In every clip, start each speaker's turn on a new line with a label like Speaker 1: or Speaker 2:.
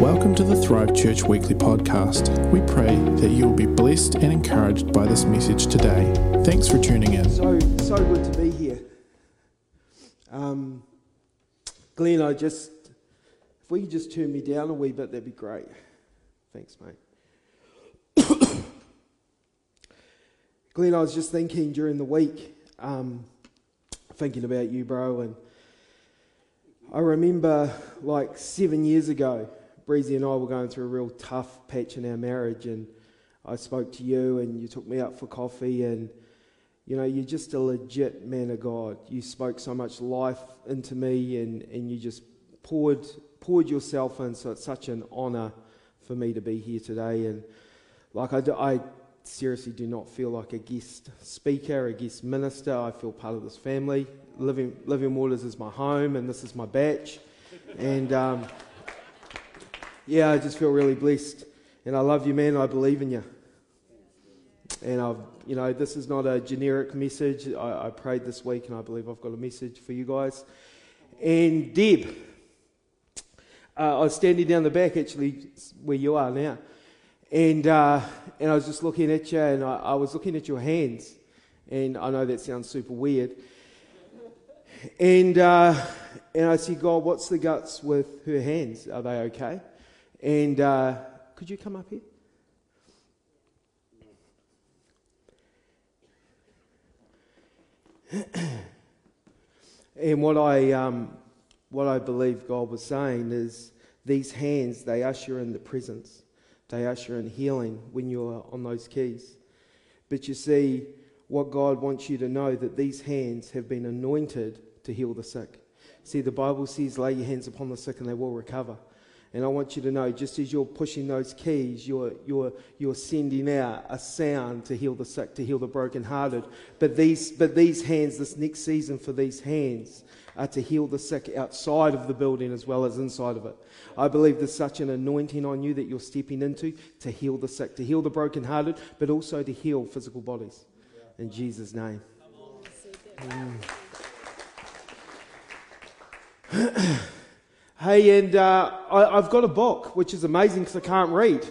Speaker 1: Welcome to the Thrive Church Weekly Podcast. We pray that you will be blessed and encouraged by this message today. Thanks for tuning in.
Speaker 2: So, so good to be here. Um, Glenn, I just, if we could just turn me down a wee bit, that'd be great. Thanks, mate. Glenn, I was just thinking during the week, um, thinking about you, bro, and I remember like seven years ago, Breezy and I were going through a real tough patch in our marriage, and I spoke to you, and you took me out for coffee, and you know, you're just a legit man of God. You spoke so much life into me, and, and you just poured poured yourself in. So it's such an honour for me to be here today, and like I, do, I seriously do not feel like a guest speaker, a guest minister. I feel part of this family. Living Living Waters is my home, and this is my bach, and. Um, yeah, I just feel really blessed. And I love you, man. I believe in you. And I've, you know, this is not a generic message. I, I prayed this week, and I believe I've got a message for you guys. And Deb, uh, I was standing down the back, actually, where you are now. And, uh, and I was just looking at you, and I, I was looking at your hands. And I know that sounds super weird. And, uh, and I said, God, what's the guts with her hands? Are they okay? And uh, could you come up here? and what I, um, what I believe God was saying is these hands, they usher in the presence. They usher in healing when you're on those keys. But you see, what God wants you to know that these hands have been anointed to heal the sick. See, the Bible says, lay your hands upon the sick and they will recover. And I want you to know, just as you're pushing those keys, you're, you're, you're sending out a sound to heal the sick, to heal the brokenhearted. But these, but these hands, this next season for these hands, are to heal the sick outside of the building as well as inside of it. I believe there's such an anointing on you that you're stepping into to heal the sick, to heal the brokenhearted, but also to heal physical bodies. In Jesus' name. Mm. Hey, and uh, I, have got a book, which is amazing because I can't read.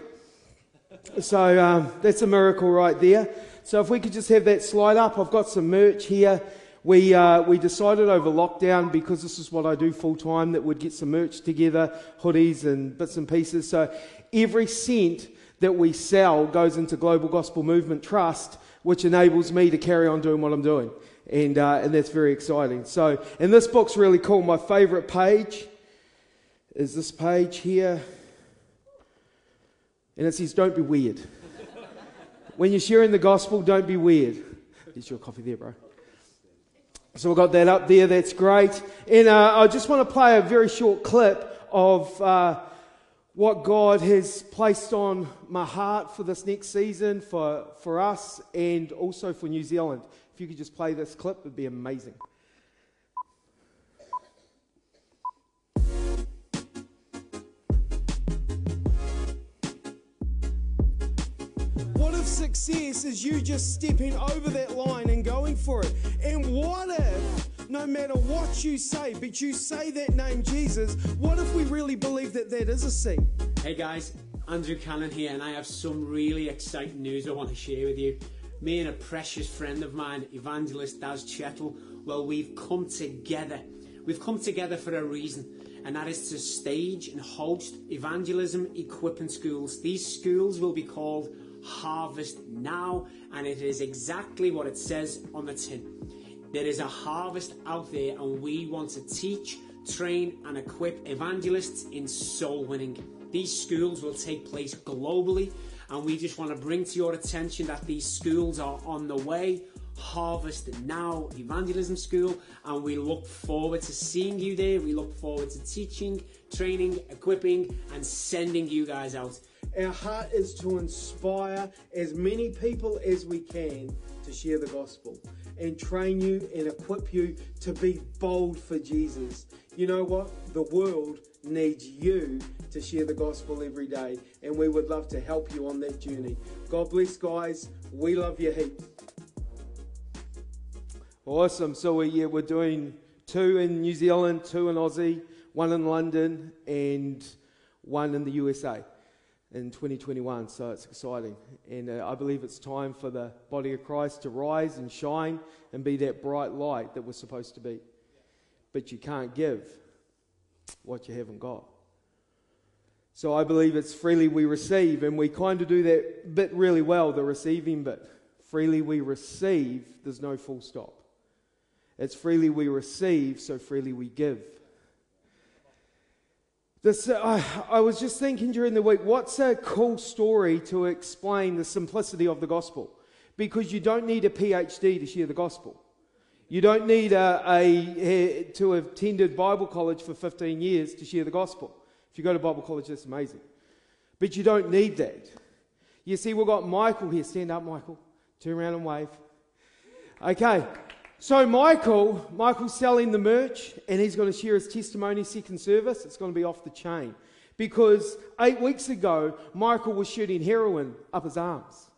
Speaker 2: So um, that's a miracle right there. So if we could just have that slide up, I've got some merch here. We, uh, we decided over lockdown, because this is what I do full time, that we'd get some merch together, hoodies and bits and pieces. So every cent that we sell goes into Global Gospel Movement Trust, which enables me to carry on doing what I'm doing. And, uh, and that's very exciting. So, and this book's really cool. My favorite page is this page here. And it says, Don't be weird. when you're sharing the gospel, don't be weird. There's your coffee there, bro. So we've got that up there. That's great. And uh, I just want to play a very short clip of uh, what God has placed on my heart for this next season, for, for us, and also for New Zealand. If you could just play this clip, it would be amazing. Success is you just stepping over that line and going for it. And what if, no matter what you say, but you say that name Jesus, what if we really believe that that is a seed?
Speaker 3: Hey guys, Andrew Cannon here, and I have some really exciting news I want to share with you. Me and a precious friend of mine, evangelist Daz Chettle, well, we've come together. We've come together for a reason and that is to stage and host evangelism equipping schools. These schools will be called harvest now, and it is exactly what it says on the tin. There is a harvest out there, and we want to teach, train, and equip evangelists in soul winning. These schools will take place globally, and we just want to bring to your attention that these schools are on the way. Harvest Now Evangelism School, and we look forward to seeing you there. We look forward to teaching, training, equipping, and sending you guys out.
Speaker 2: Our heart is to inspire as many people as we can to share the gospel and train you and equip you to be bold for Jesus. You know what? The world needs you to share the gospel every day, and we would love to help you on that journey. God bless, guys. We love you heaps. Awesome. So we, yeah, we're doing two in New Zealand, two in Aussie, one in London, and one in the USA in 2021, so it's exciting. And uh, I believe it's time for the body of Christ to rise and shine and be that bright light that we're supposed to be. But you can't give what you haven't got. So I believe it's freely we receive, and we kind of do that bit really well, the receiving bit. Freely we receive, there's no full stop. It's freely we receive, so freely we give. This, uh, I was just thinking during the week, what's a cool story to explain the simplicity of the gospel? Because you don't need a PhD to share the gospel. You don't need a, a, to have attended Bible college for 15 years to share the gospel. If you go to Bible college, that's amazing. But you don't need that. You see, we've got Michael here. Stand up, Michael. Turn around and wave. Okay. So Michael, Michael's selling the merch and he's going to share his testimony second service. It's going to be off the chain. Because eight weeks ago, Michael was shooting heroin up his arms.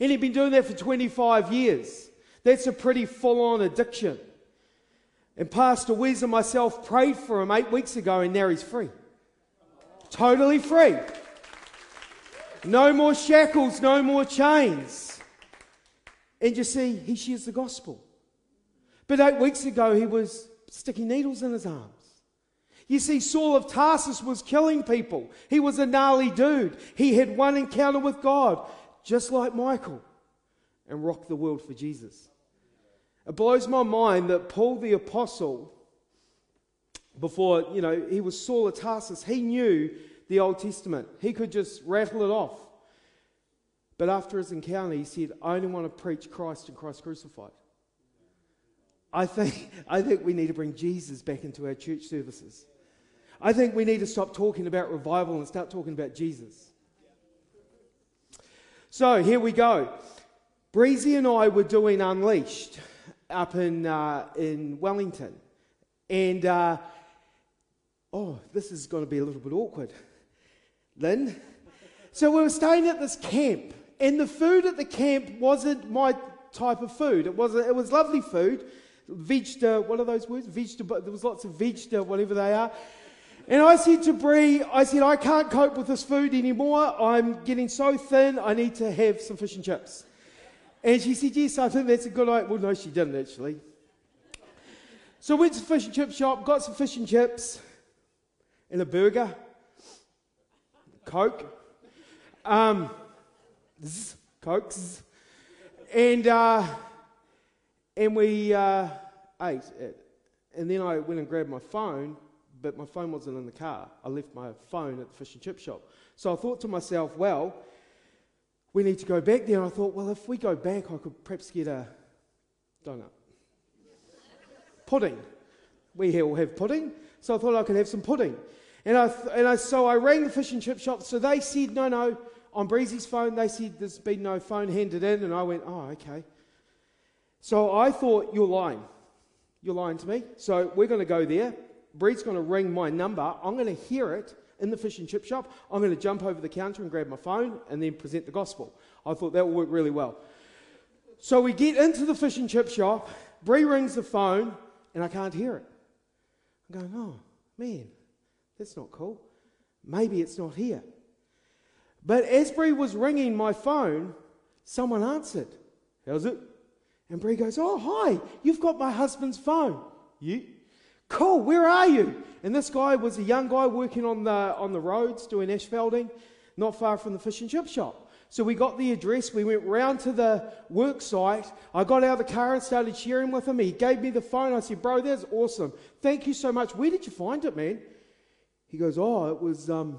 Speaker 2: And he'd been doing that for 25 years. That's a pretty full on addiction. And Pastor Wes and myself prayed for him eight weeks ago and now he's free. Totally free. No more shackles, no more chains. And you see, he shares the gospel. But eight weeks ago, he was sticking needles in his arms. You see, Saul of Tarsus was killing people. He was a gnarly dude. He had one encounter with God, just like Michael, and rocked the world for Jesus. It blows my mind that Paul the Apostle before, you know, he was Saul of Tarsus. He knew the Old Testament, he could just rattle it off. But after his encounter, he said, I only want to preach Christ and Christ crucified. I think, I think we need to bring Jesus back into our church services. I think we need to stop talking about revival and start talking about Jesus. So here we go. Breezy and I were doing Unleashed up in, uh, in Wellington. And uh, oh, this is going to be a little bit awkward. Lynn? So we were staying at this camp, and the food at the camp wasn't my type of food. It was, it was lovely food. Vegeta, what are those words? Vegeta, there was lots of vegeta, whatever they are. And I said to Brie, I said, I can't cope with this food anymore. I'm getting so thin, I need to have some fish and chips. And she said, Yes, I think that's a good idea. Well, no, she didn't actually. So I went to the fish and chip shop, got some fish and chips, and a burger, Coke, um, Cokes, and, uh, and we uh, ate it. And then I went and grabbed my phone, but my phone wasn't in the car. I left my phone at the fish and chip shop. So I thought to myself, well, we need to go back there. And I thought, well, if we go back, I could perhaps get a donut. pudding. We here all have pudding. So I thought I could have some pudding. And, I, and I, so I rang the fish and chip shop. So they said, no, no, on Breezy's phone, they said there's been no phone handed in. And I went, oh, okay. So I thought, you're lying. You're lying to me. So we're going to go there. Bree's going to ring my number. I'm going to hear it in the fish and chip shop. I'm going to jump over the counter and grab my phone and then present the gospel. I thought that would work really well. So we get into the fish and chip shop. Bree rings the phone and I can't hear it. I'm going, oh, man, that's not cool. Maybe it's not here. But as Bree was ringing my phone, someone answered. How's it? And Bree goes, Oh, hi, you've got my husband's phone. You? Cool, where are you? And this guy was a young guy working on the, on the roads doing asphalting, not far from the fish and chip shop. So we got the address, we went round to the work site. I got out of the car and started sharing with him. He gave me the phone. I said, Bro, that's awesome. Thank you so much. Where did you find it, man? He goes, Oh, it was um,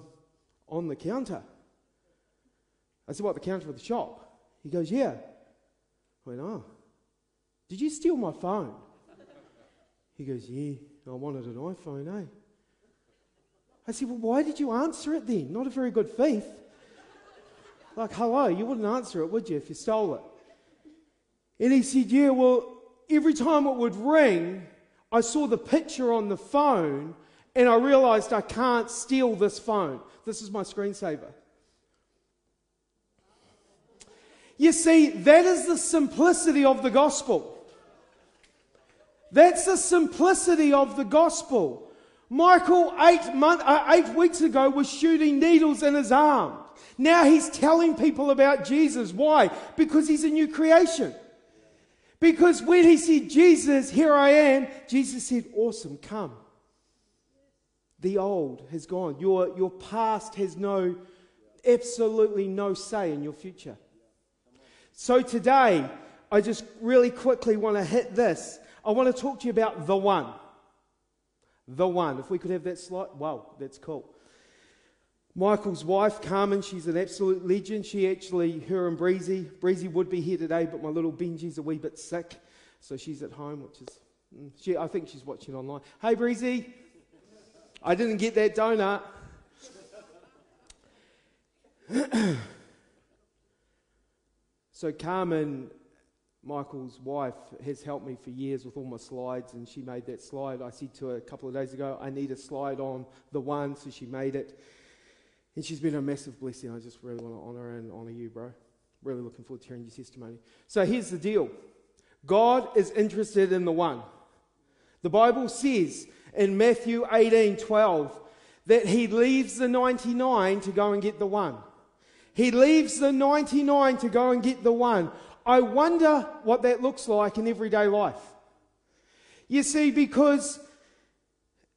Speaker 2: on the counter. I said, What, the counter of the shop? He goes, Yeah. I went, Oh, did you steal my phone? He goes, Yeah, I wanted an iPhone, eh? I said, Well, why did you answer it then? Not a very good thief. Like, hello, you wouldn't answer it, would you, if you stole it? And he said, Yeah, well, every time it would ring, I saw the picture on the phone and I realized I can't steal this phone. This is my screensaver. You see, that is the simplicity of the gospel. That's the simplicity of the gospel. Michael, eight, month, uh, eight weeks ago, was shooting needles in his arm. Now he's telling people about Jesus. Why? Because he's a new creation. Because when he said, Jesus, here I am, Jesus said, Awesome, come. The old has gone. Your, your past has no, absolutely no say in your future. So today, I just really quickly want to hit this. I want to talk to you about the one. The one. If we could have that slide. Wow, that's cool. Michael's wife, Carmen, she's an absolute legend. She actually, her and Breezy, Breezy would be here today, but my little Benji's a wee bit sick. So she's at home, which is, mm, she, I think she's watching online. Hey, Breezy. I didn't get that donut. so Carmen Michael's wife has helped me for years with all my slides, and she made that slide. I said to her a couple of days ago, I need a slide on the one, so she made it. And she's been a massive blessing. I just really want to honor her and honor you, bro. Really looking forward to hearing your testimony. So here's the deal God is interested in the one. The Bible says in Matthew 18 12 that he leaves the 99 to go and get the one. He leaves the 99 to go and get the one. I wonder what that looks like in everyday life. You see, because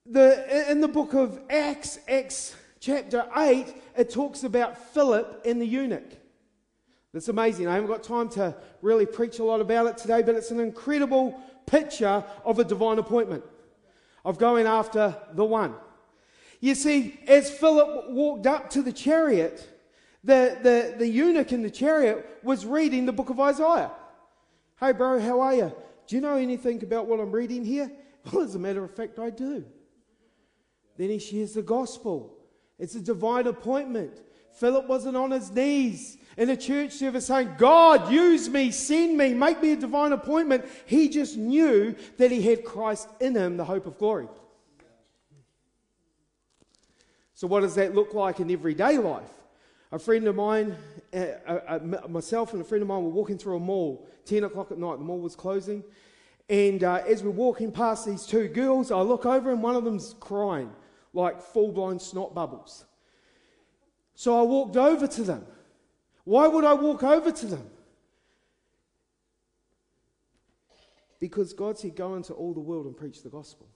Speaker 2: the, in the book of Acts, Acts chapter 8, it talks about Philip and the eunuch. That's amazing. I haven't got time to really preach a lot about it today, but it's an incredible picture of a divine appointment, of going after the one. You see, as Philip walked up to the chariot, the, the, the eunuch in the chariot was reading the book of Isaiah. Hey, bro, how are you? Do you know anything about what I'm reading here? Well, as a matter of fact, I do. Then he shares the gospel. It's a divine appointment. Philip wasn't on his knees in a church service saying, God, use me, send me, make me a divine appointment. He just knew that he had Christ in him, the hope of glory. So, what does that look like in everyday life? A friend of mine, uh, uh, uh, myself and a friend of mine were walking through a mall, 10 o'clock at night, the mall was closing. And uh, as we're walking past these two girls, I look over and one of them's crying, like full blown snot bubbles. So I walked over to them. Why would I walk over to them? Because God said, Go into all the world and preach the gospel.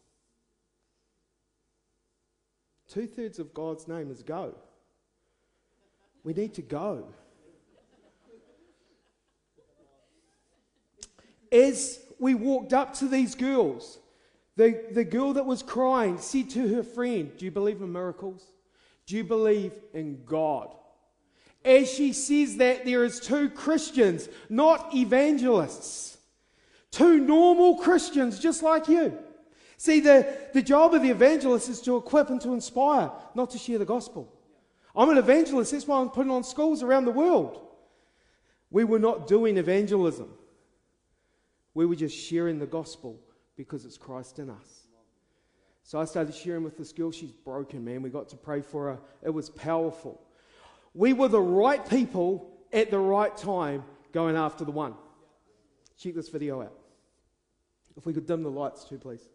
Speaker 2: Two thirds of God's name is go. We need to go. As we walked up to these girls, the, the girl that was crying said to her friend, Do you believe in miracles? Do you believe in God? As she says that, there is two Christians, not evangelists. Two normal Christians, just like you. See, the, the job of the evangelist is to equip and to inspire, not to share the gospel. I'm an evangelist. That's why I'm putting on schools around the world. We were not doing evangelism. We were just sharing the gospel because it's Christ in us. So I started sharing with this girl. She's broken, man. We got to pray for her. It was powerful. We were the right people at the right time going after the one. Check this video out. If we could dim the lights too, please.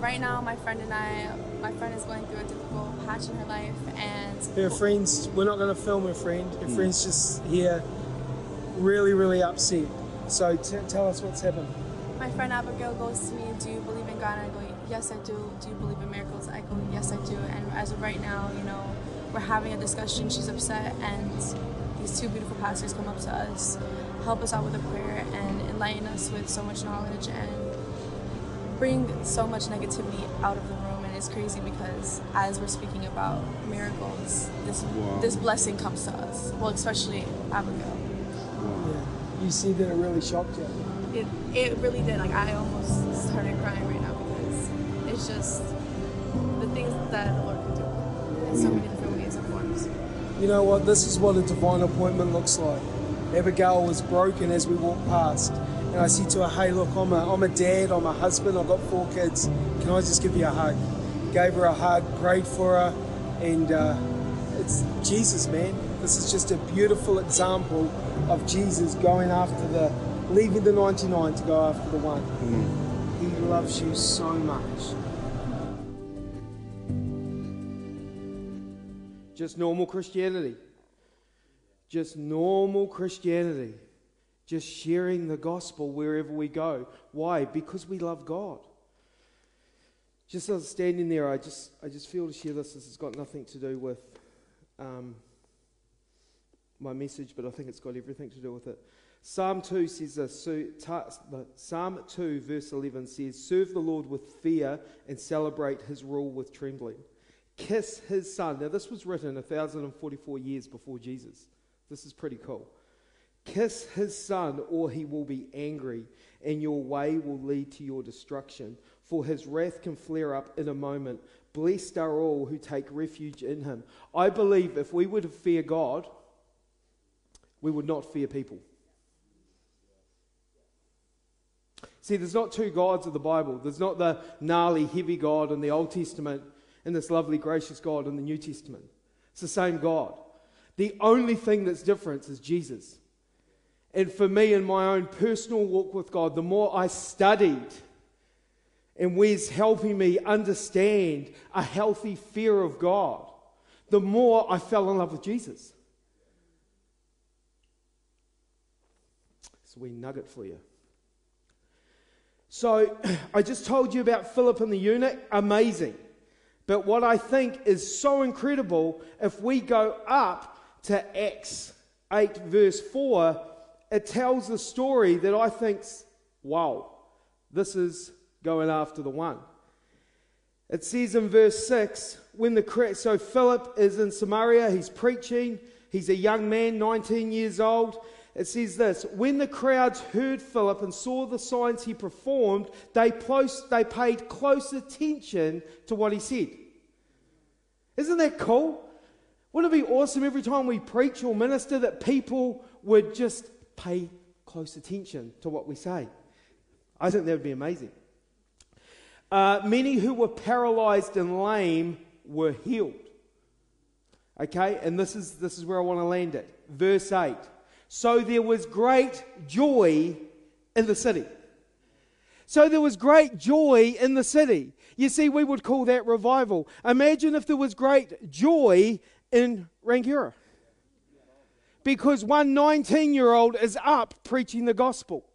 Speaker 4: Right now my friend and I, my friend is going through a difficult patch in her life, and
Speaker 2: her friends. We're not going to film her friend. Her mm. friend's just here, really, really upset. So t- tell us what's happened.
Speaker 4: My friend Abigail goes to me, "Do you believe in God?" And I go, "Yes, I do." Do you believe in miracles? I go, "Yes, I do." And as of right now, you know, we're having a discussion. She's upset, and these two beautiful pastors come up to us, help us out with a prayer, and enlighten us with so much knowledge and bring so much negativity out of the room and it's crazy because as we're speaking about miracles this wow. this blessing comes to us. Well especially abigail.
Speaker 2: Yeah. you see that it really shocked you?
Speaker 4: It, it really did. Like i almost started crying right now because it's just the things that the lord can do in so many different ways and forms.
Speaker 2: You know what? This is what a divine appointment looks like. Abigail was broken as we walked past
Speaker 5: And I said to her, hey, look, I'm a, I'm a dad, I'm a husband, I've got four kids. Can I just give you a hug? Gave her a hug, prayed for her, and uh, it's Jesus, man. This is just a beautiful example of Jesus going after the, leaving the 99 to go after the one. He loves you so much.
Speaker 2: Just normal Christianity. Just normal Christianity. Just sharing the gospel wherever we go. Why? Because we love God. Just as standing there, I just, I just feel to share this. This has got nothing to do with um, my message, but I think it's got everything to do with it. Psalm 2 says this. Psalm 2, verse 11 says, Serve the Lord with fear and celebrate his rule with trembling. Kiss his son. Now, this was written 1,044 years before Jesus. This is pretty cool. Kiss his son, or he will be angry, and your way will lead to your destruction. For his wrath can flare up in a moment. Blessed are all who take refuge in him. I believe if we were to fear God, we would not fear people. See, there's not two gods of the Bible. There's not the gnarly, heavy God in the Old Testament and this lovely, gracious God in the New Testament. It's the same God. The only thing that's different is Jesus. And for me, in my own personal walk with God, the more I studied, and Wes helping me understand a healthy fear of God, the more I fell in love with Jesus. It's a wee nugget for you. So, I just told you about Philip and the eunuch. Amazing. But what I think is so incredible, if we go up to Acts 8, verse 4, it tells the story that I think's, wow, this is going after the one. It says in verse 6, when the so Philip is in Samaria, he's preaching, he's a young man, 19 years old. It says this When the crowds heard Philip and saw the signs he performed, they, close, they paid close attention to what he said. Isn't that cool? Wouldn't it be awesome every time we preach or minister that people would just pay close attention to what we say? I think that would be amazing. Uh, many who were paralyzed and lame were healed. Okay, and this is, this is where I want to land it. Verse 8. So there was great joy in the city. So there was great joy in the city. You see, we would call that revival. Imagine if there was great joy in Rangiora. Because one 19 year old is up preaching the gospel.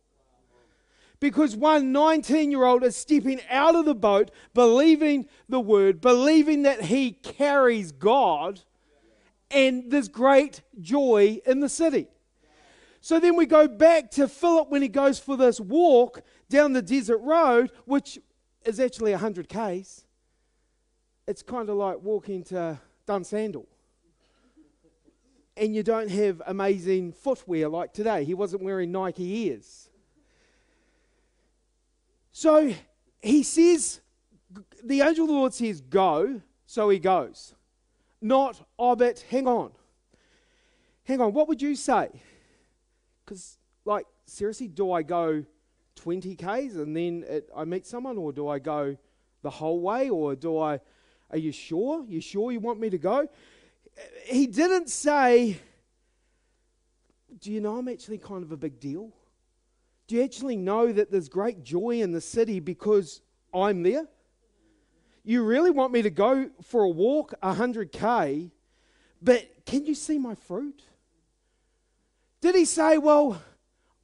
Speaker 2: Because one 19 year old is stepping out of the boat, believing the word, believing that he carries God, and there's great joy in the city. So then we go back to Philip when he goes for this walk down the desert road, which is actually 100 Ks. It's kind of like walking to Dunsandel. And you don't have amazing footwear like today. He wasn't wearing Nike Airs. So he says, the angel of the Lord says, go, so he goes. Not, oh, but hang on. Hang on, what would you say? Because, like, seriously, do I go 20 Ks and then it, I meet someone, or do I go the whole way, or do I, are you sure? You sure you want me to go? He didn't say, do you know I'm actually kind of a big deal? Do you actually know that there's great joy in the city because I'm there? You really want me to go for a walk 100k, but can you see my fruit? Did he say, Well,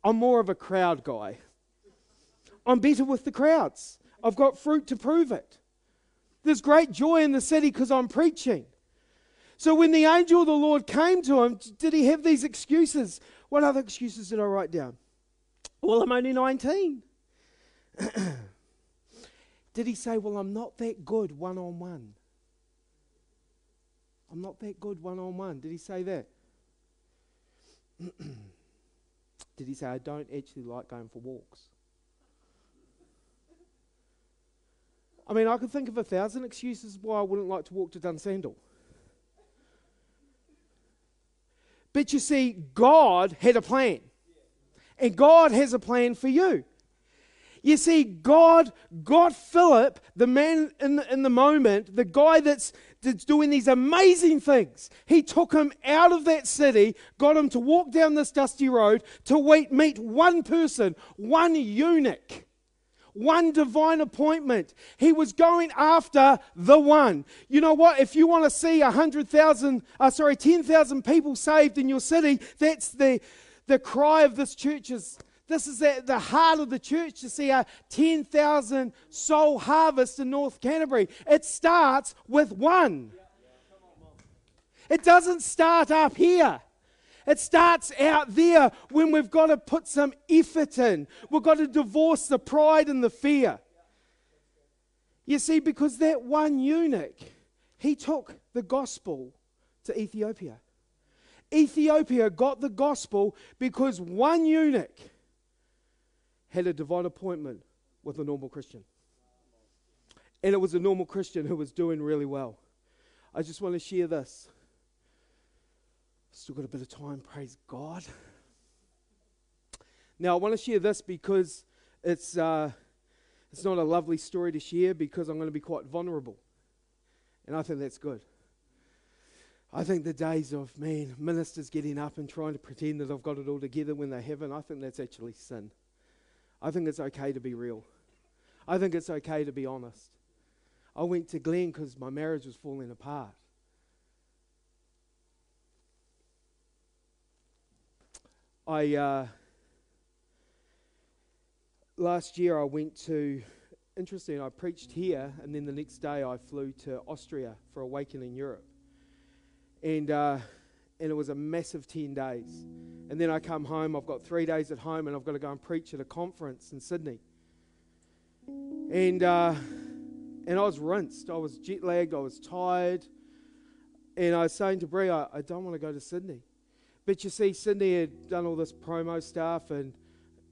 Speaker 2: I'm more of a crowd guy? I'm better with the crowds. I've got fruit to prove it. There's great joy in the city because I'm preaching. So when the angel of the Lord came to him, did he have these excuses? What other excuses did I write down? Well, I'm only 19. did he say, Well, I'm not that good one on one? I'm not that good one on one. Did he say that? Did he say, I don't actually like going for walks? I mean, I could think of a thousand excuses why I wouldn't like to walk to Dunsandel. But you see, God had a plan. And God has a plan for you. You see, God got Philip, the man in the, in the moment, the guy that's, that's doing these amazing things. He took him out of that city, got him to walk down this dusty road to meet one person, one eunuch, one divine appointment. He was going after the one. You know what? If you want to see a hundred thousand, uh, sorry, ten thousand people saved in your city, that's the the cry of this church is this is at the heart of the church to see a 10,000 soul harvest in North Canterbury. It starts with one. It doesn't start up here. It starts out there when we've got to put some effort in. We've got to divorce the pride and the fear. You see, because that one eunuch, he took the gospel to Ethiopia. Ethiopia got the gospel because one eunuch had a divine appointment with a normal Christian. And it was a normal Christian who was doing really well. I just want to share this. Still got a bit of time, praise God. Now, I want to share this because it's, uh, it's not a lovely story to share because I'm going to be quite vulnerable. And I think that's good. I think the days of, man, ministers getting up and trying to pretend that I've got it all together when they haven't, I think that's actually sin. I think it's okay to be real. I think it's okay to be honest. I went to Glenn because my marriage was falling apart. I uh, last year I went to interesting. I preached here, and then the next day I flew to Austria for Awakening Europe, and uh, and it was a massive 10 days. And then I come home, I've got three days at home, and I've got to go and preach at a conference in Sydney. And, uh, and I was rinsed. I was jet lagged, I was tired. And I was saying to Brie, I, I don't want to go to Sydney. But you see, Sydney had done all this promo stuff, and,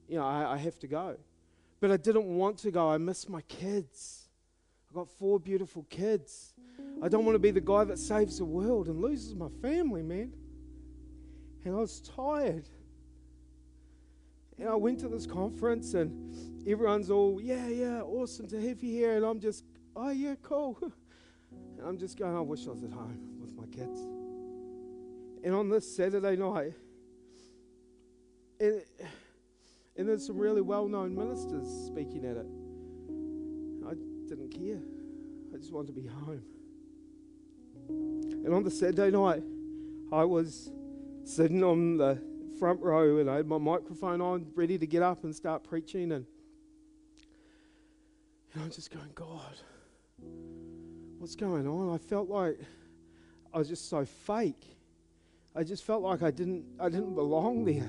Speaker 2: you know, I, I have to go. But I didn't want to go. I miss my kids. I've got four beautiful kids. I don't want to be the guy that saves the world and loses my family, man. And I was tired. And I went to this conference, and everyone's all, yeah, yeah, awesome to have you here. And I'm just, oh, yeah, cool. And I'm just going, I wish I was at home with my kids. And on this Saturday night, and, and there's some really well known ministers speaking at it. I didn't care. I just wanted to be home. And on the Saturday night, I was sitting on the front row and I had my microphone on, ready to get up and start preaching. And, and I'm just going, God, what's going on? I felt like I was just so fake. I just felt like I didn't, I didn't belong there.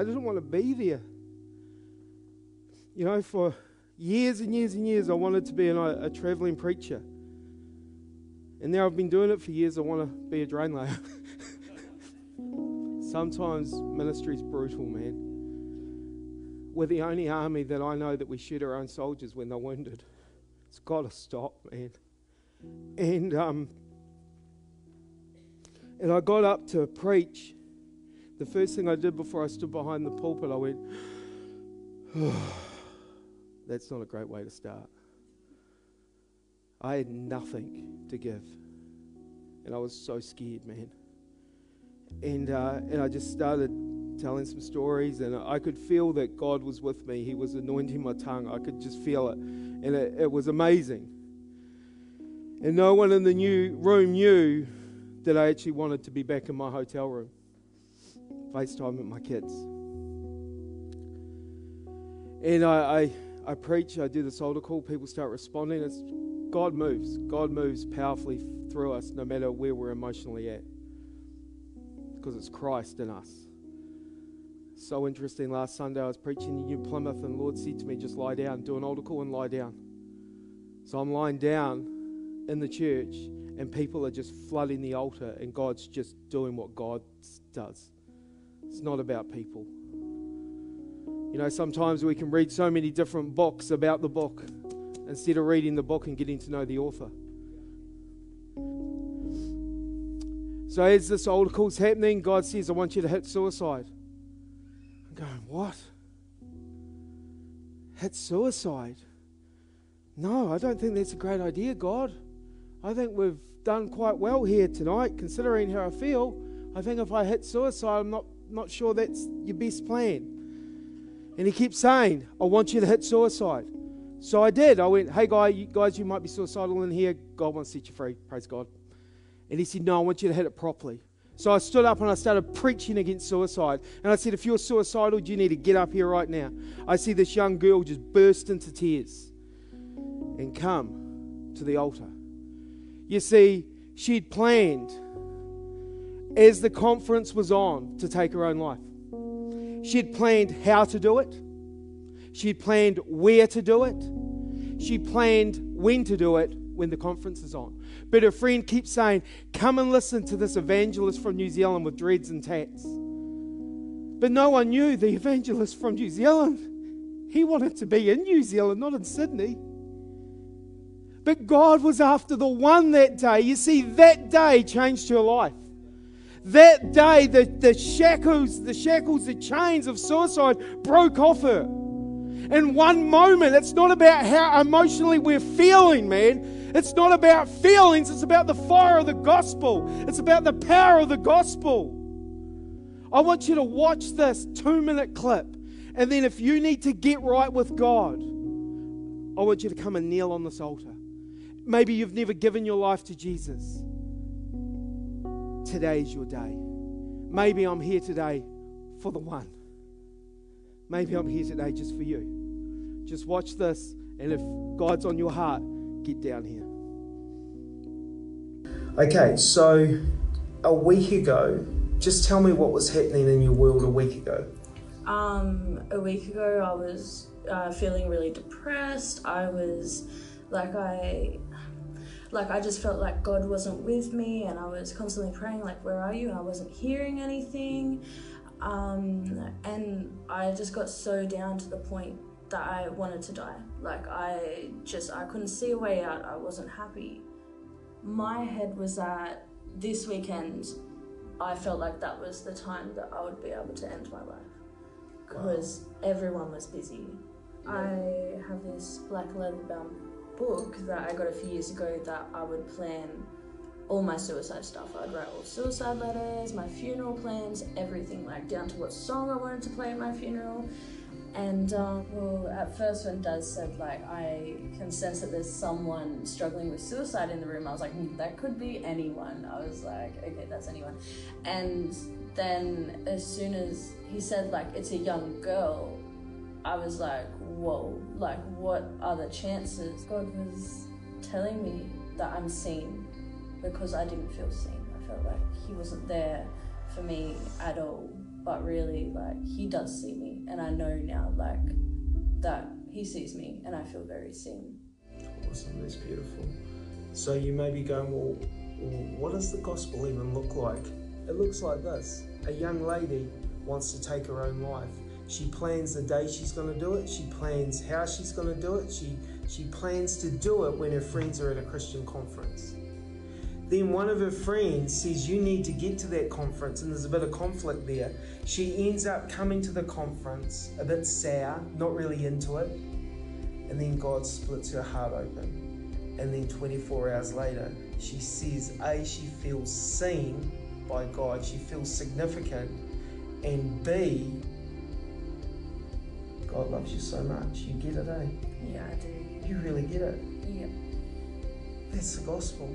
Speaker 2: I didn't want to be there. You know, for years and years and years, I wanted to be an, a, a traveling preacher. And now I've been doing it for years. I want to be a drain layer. Sometimes ministry is brutal, man. We're the only army that I know that we shoot our own soldiers when they're wounded. It's got to stop, man. And um, and I got up to preach. The first thing I did before I stood behind the pulpit, I went, oh, "That's not a great way to start." I had nothing to give, and I was so scared, man and uh, and I just started telling some stories, and I could feel that God was with me. He was anointing my tongue. I could just feel it, and it, it was amazing. And no one in the new room knew that I actually wanted to be back in my hotel room, FaceTime with my kids. And I, I, I preach, I do this altar call, people start responding. It's God moves. God moves powerfully through us no matter where we're emotionally at because it's Christ in us. So interesting. Last Sunday I was preaching in New Plymouth, and Lord said to me, Just lie down, do an altar call and lie down. So I'm lying down in the church, and people are just flooding the altar, and God's just doing what God does. It's not about people. You know, sometimes we can read so many different books about the book instead of reading the book and getting to know the author. So as this call's happening, God says, I want you to hit suicide. I'm going, what? hit suicide. No, I don't think that's a great idea, God. I think we've done quite well here tonight, considering how I feel. I think if I hit suicide, I'm not, not sure that's your best plan. And he keeps saying, I want you to hit suicide. So I did. I went, hey, guy, you, guys, you might be suicidal in here. God wants to set you free. Praise God. And he said, no, I want you to hit it properly. So I stood up and I started preaching against suicide. And I said, if you're suicidal, you need to get up here right now. I see this young girl just burst into tears and come to the altar. You see, she'd planned as the conference was on to take her own life. She'd planned how to do it. She'd planned where to do it. She planned when to do it when the conference is on. But her friend keeps saying, Come and listen to this evangelist from New Zealand with dreads and tats. But no one knew the evangelist from New Zealand. He wanted to be in New Zealand, not in Sydney. But God was after the one that day. You see, that day changed her life. That day, the, the shackles, the shackles, the chains of suicide broke off her. In one moment, it's not about how emotionally we're feeling, man. It's not about feelings, it's about the fire of the gospel. It's about the power of the gospel. I want you to watch this two minute clip. And then, if you need to get right with God, I want you to come and kneel on this altar. Maybe you've never given your life to Jesus. Today's your day. Maybe I'm here today for the one. Maybe I'm here today just for you. Just watch this, and if God's on your heart, get down here.
Speaker 6: Okay, so a week ago, just tell me what was happening in your world a week ago.
Speaker 7: Um, a week ago, I was uh, feeling really depressed. I was like, I like I just felt like God wasn't with me, and I was constantly praying, like, "Where are you?" And I wasn't hearing anything, um, and I just got so down to the point that I wanted to die. Like I just I couldn't see a way out. I wasn't happy. My head was that this weekend, I felt like that was the time that I would be able to end my life because wow. everyone was busy. Yeah. I have this black leather bound book that I got a few years ago that I would plan all my suicide stuff. I'd write all suicide letters, my funeral plans, everything, like down to what song I wanted to play at my funeral. And um, well, at first when Daz said like I can sense that there's someone struggling with suicide in the room, I was like mm, that could be anyone. I was like okay, that's anyone. And then as soon as he said like it's a young girl, I was like whoa, like what are the chances? God was telling me that I'm seen because I didn't feel seen. I felt like He wasn't there for me at all. But really, like He does see me, and I know now, like that He sees me, and I feel very seen.
Speaker 6: Awesome, that's beautiful. So you may be going, well, what does the gospel even look like? It looks like this: a young lady wants to take her own life she plans the day she's going to do it. She plans how she's going to do it. She, she plans to do it when her friends are at a Christian conference. Then one of her friends says, You need to get to that conference, and there's a bit of conflict there. She ends up coming to the conference a bit sour, not really into it, and then God splits her heart open. And then 24 hours later, she says, A, she feels seen by God, she feels significant, and B, God loves you so much. You get it, eh?
Speaker 7: Yeah, I do.
Speaker 6: You really get it.
Speaker 7: Yeah.
Speaker 6: That's the gospel.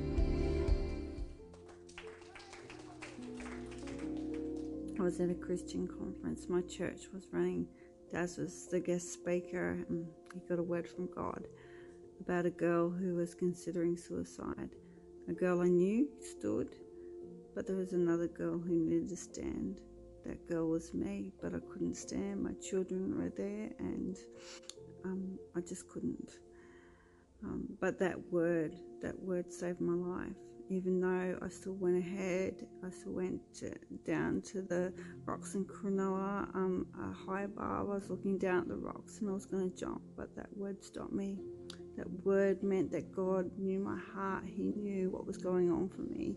Speaker 8: I was at a Christian conference. My church was running. Daz was the guest speaker, and he got a word from God about a girl who was considering suicide. A girl I knew stood, but there was another girl who needed to stand that girl was me, but I couldn't stand. My children were there, and um, I just couldn't. Um, but that word, that word saved my life. Even though I still went ahead, I still went to, down to the rocks in Cronulla, um, a high bar. I was looking down at the rocks and I was going to jump, but that word stopped me. That word meant that God knew my heart. He knew what was going on for me.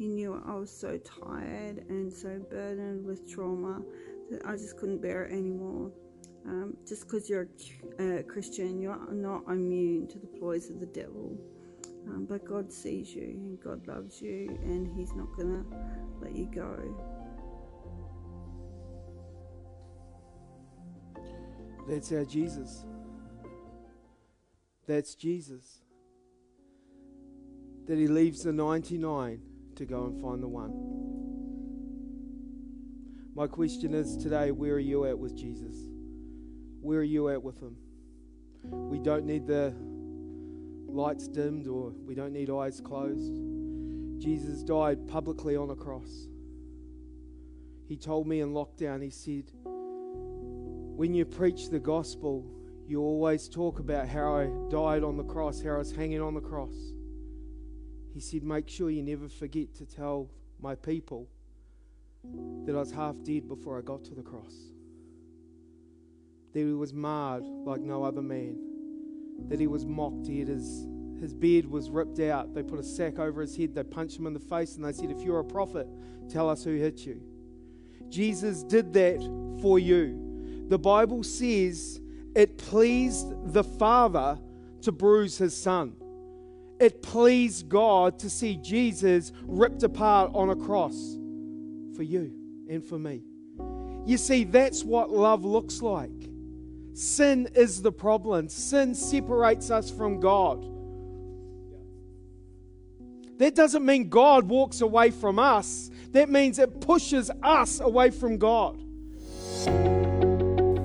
Speaker 8: He knew I was so tired and so burdened with trauma that I just couldn't bear it anymore. Um, just because you're a Christian, you're not immune to the ploys of the devil. Um, but God sees you and God loves you, and He's not going to let you go.
Speaker 2: That's our Jesus. That's Jesus. That He leaves the 99 to go and find the one. My question is today where are you at with Jesus? Where are you at with Him? We don't need the lights dimmed or we don't need eyes closed. Jesus died publicly on a cross. He told me in lockdown, He said, When you preach the gospel, you always talk about how I died on the cross, how I was hanging on the cross. He said, Make sure you never forget to tell my people that I was half dead before I got to the cross. That he was marred like no other man. That he was mocked. He had his, his beard was ripped out. They put a sack over his head. They punched him in the face and they said, If you're a prophet, tell us who hit you. Jesus did that for you. The Bible says it pleased the Father to bruise his Son. It pleased God to see Jesus ripped apart on a cross for you and for me. You see, that's what love looks like. Sin is the problem, sin separates us from God. That doesn't mean God walks away from us, that means it pushes us away from God.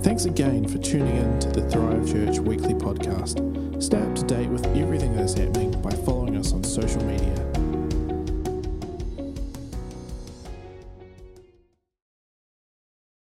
Speaker 1: Thanks again for tuning in to the Thrive Church weekly podcast. Stay up to date with everything that is happening by following us on social media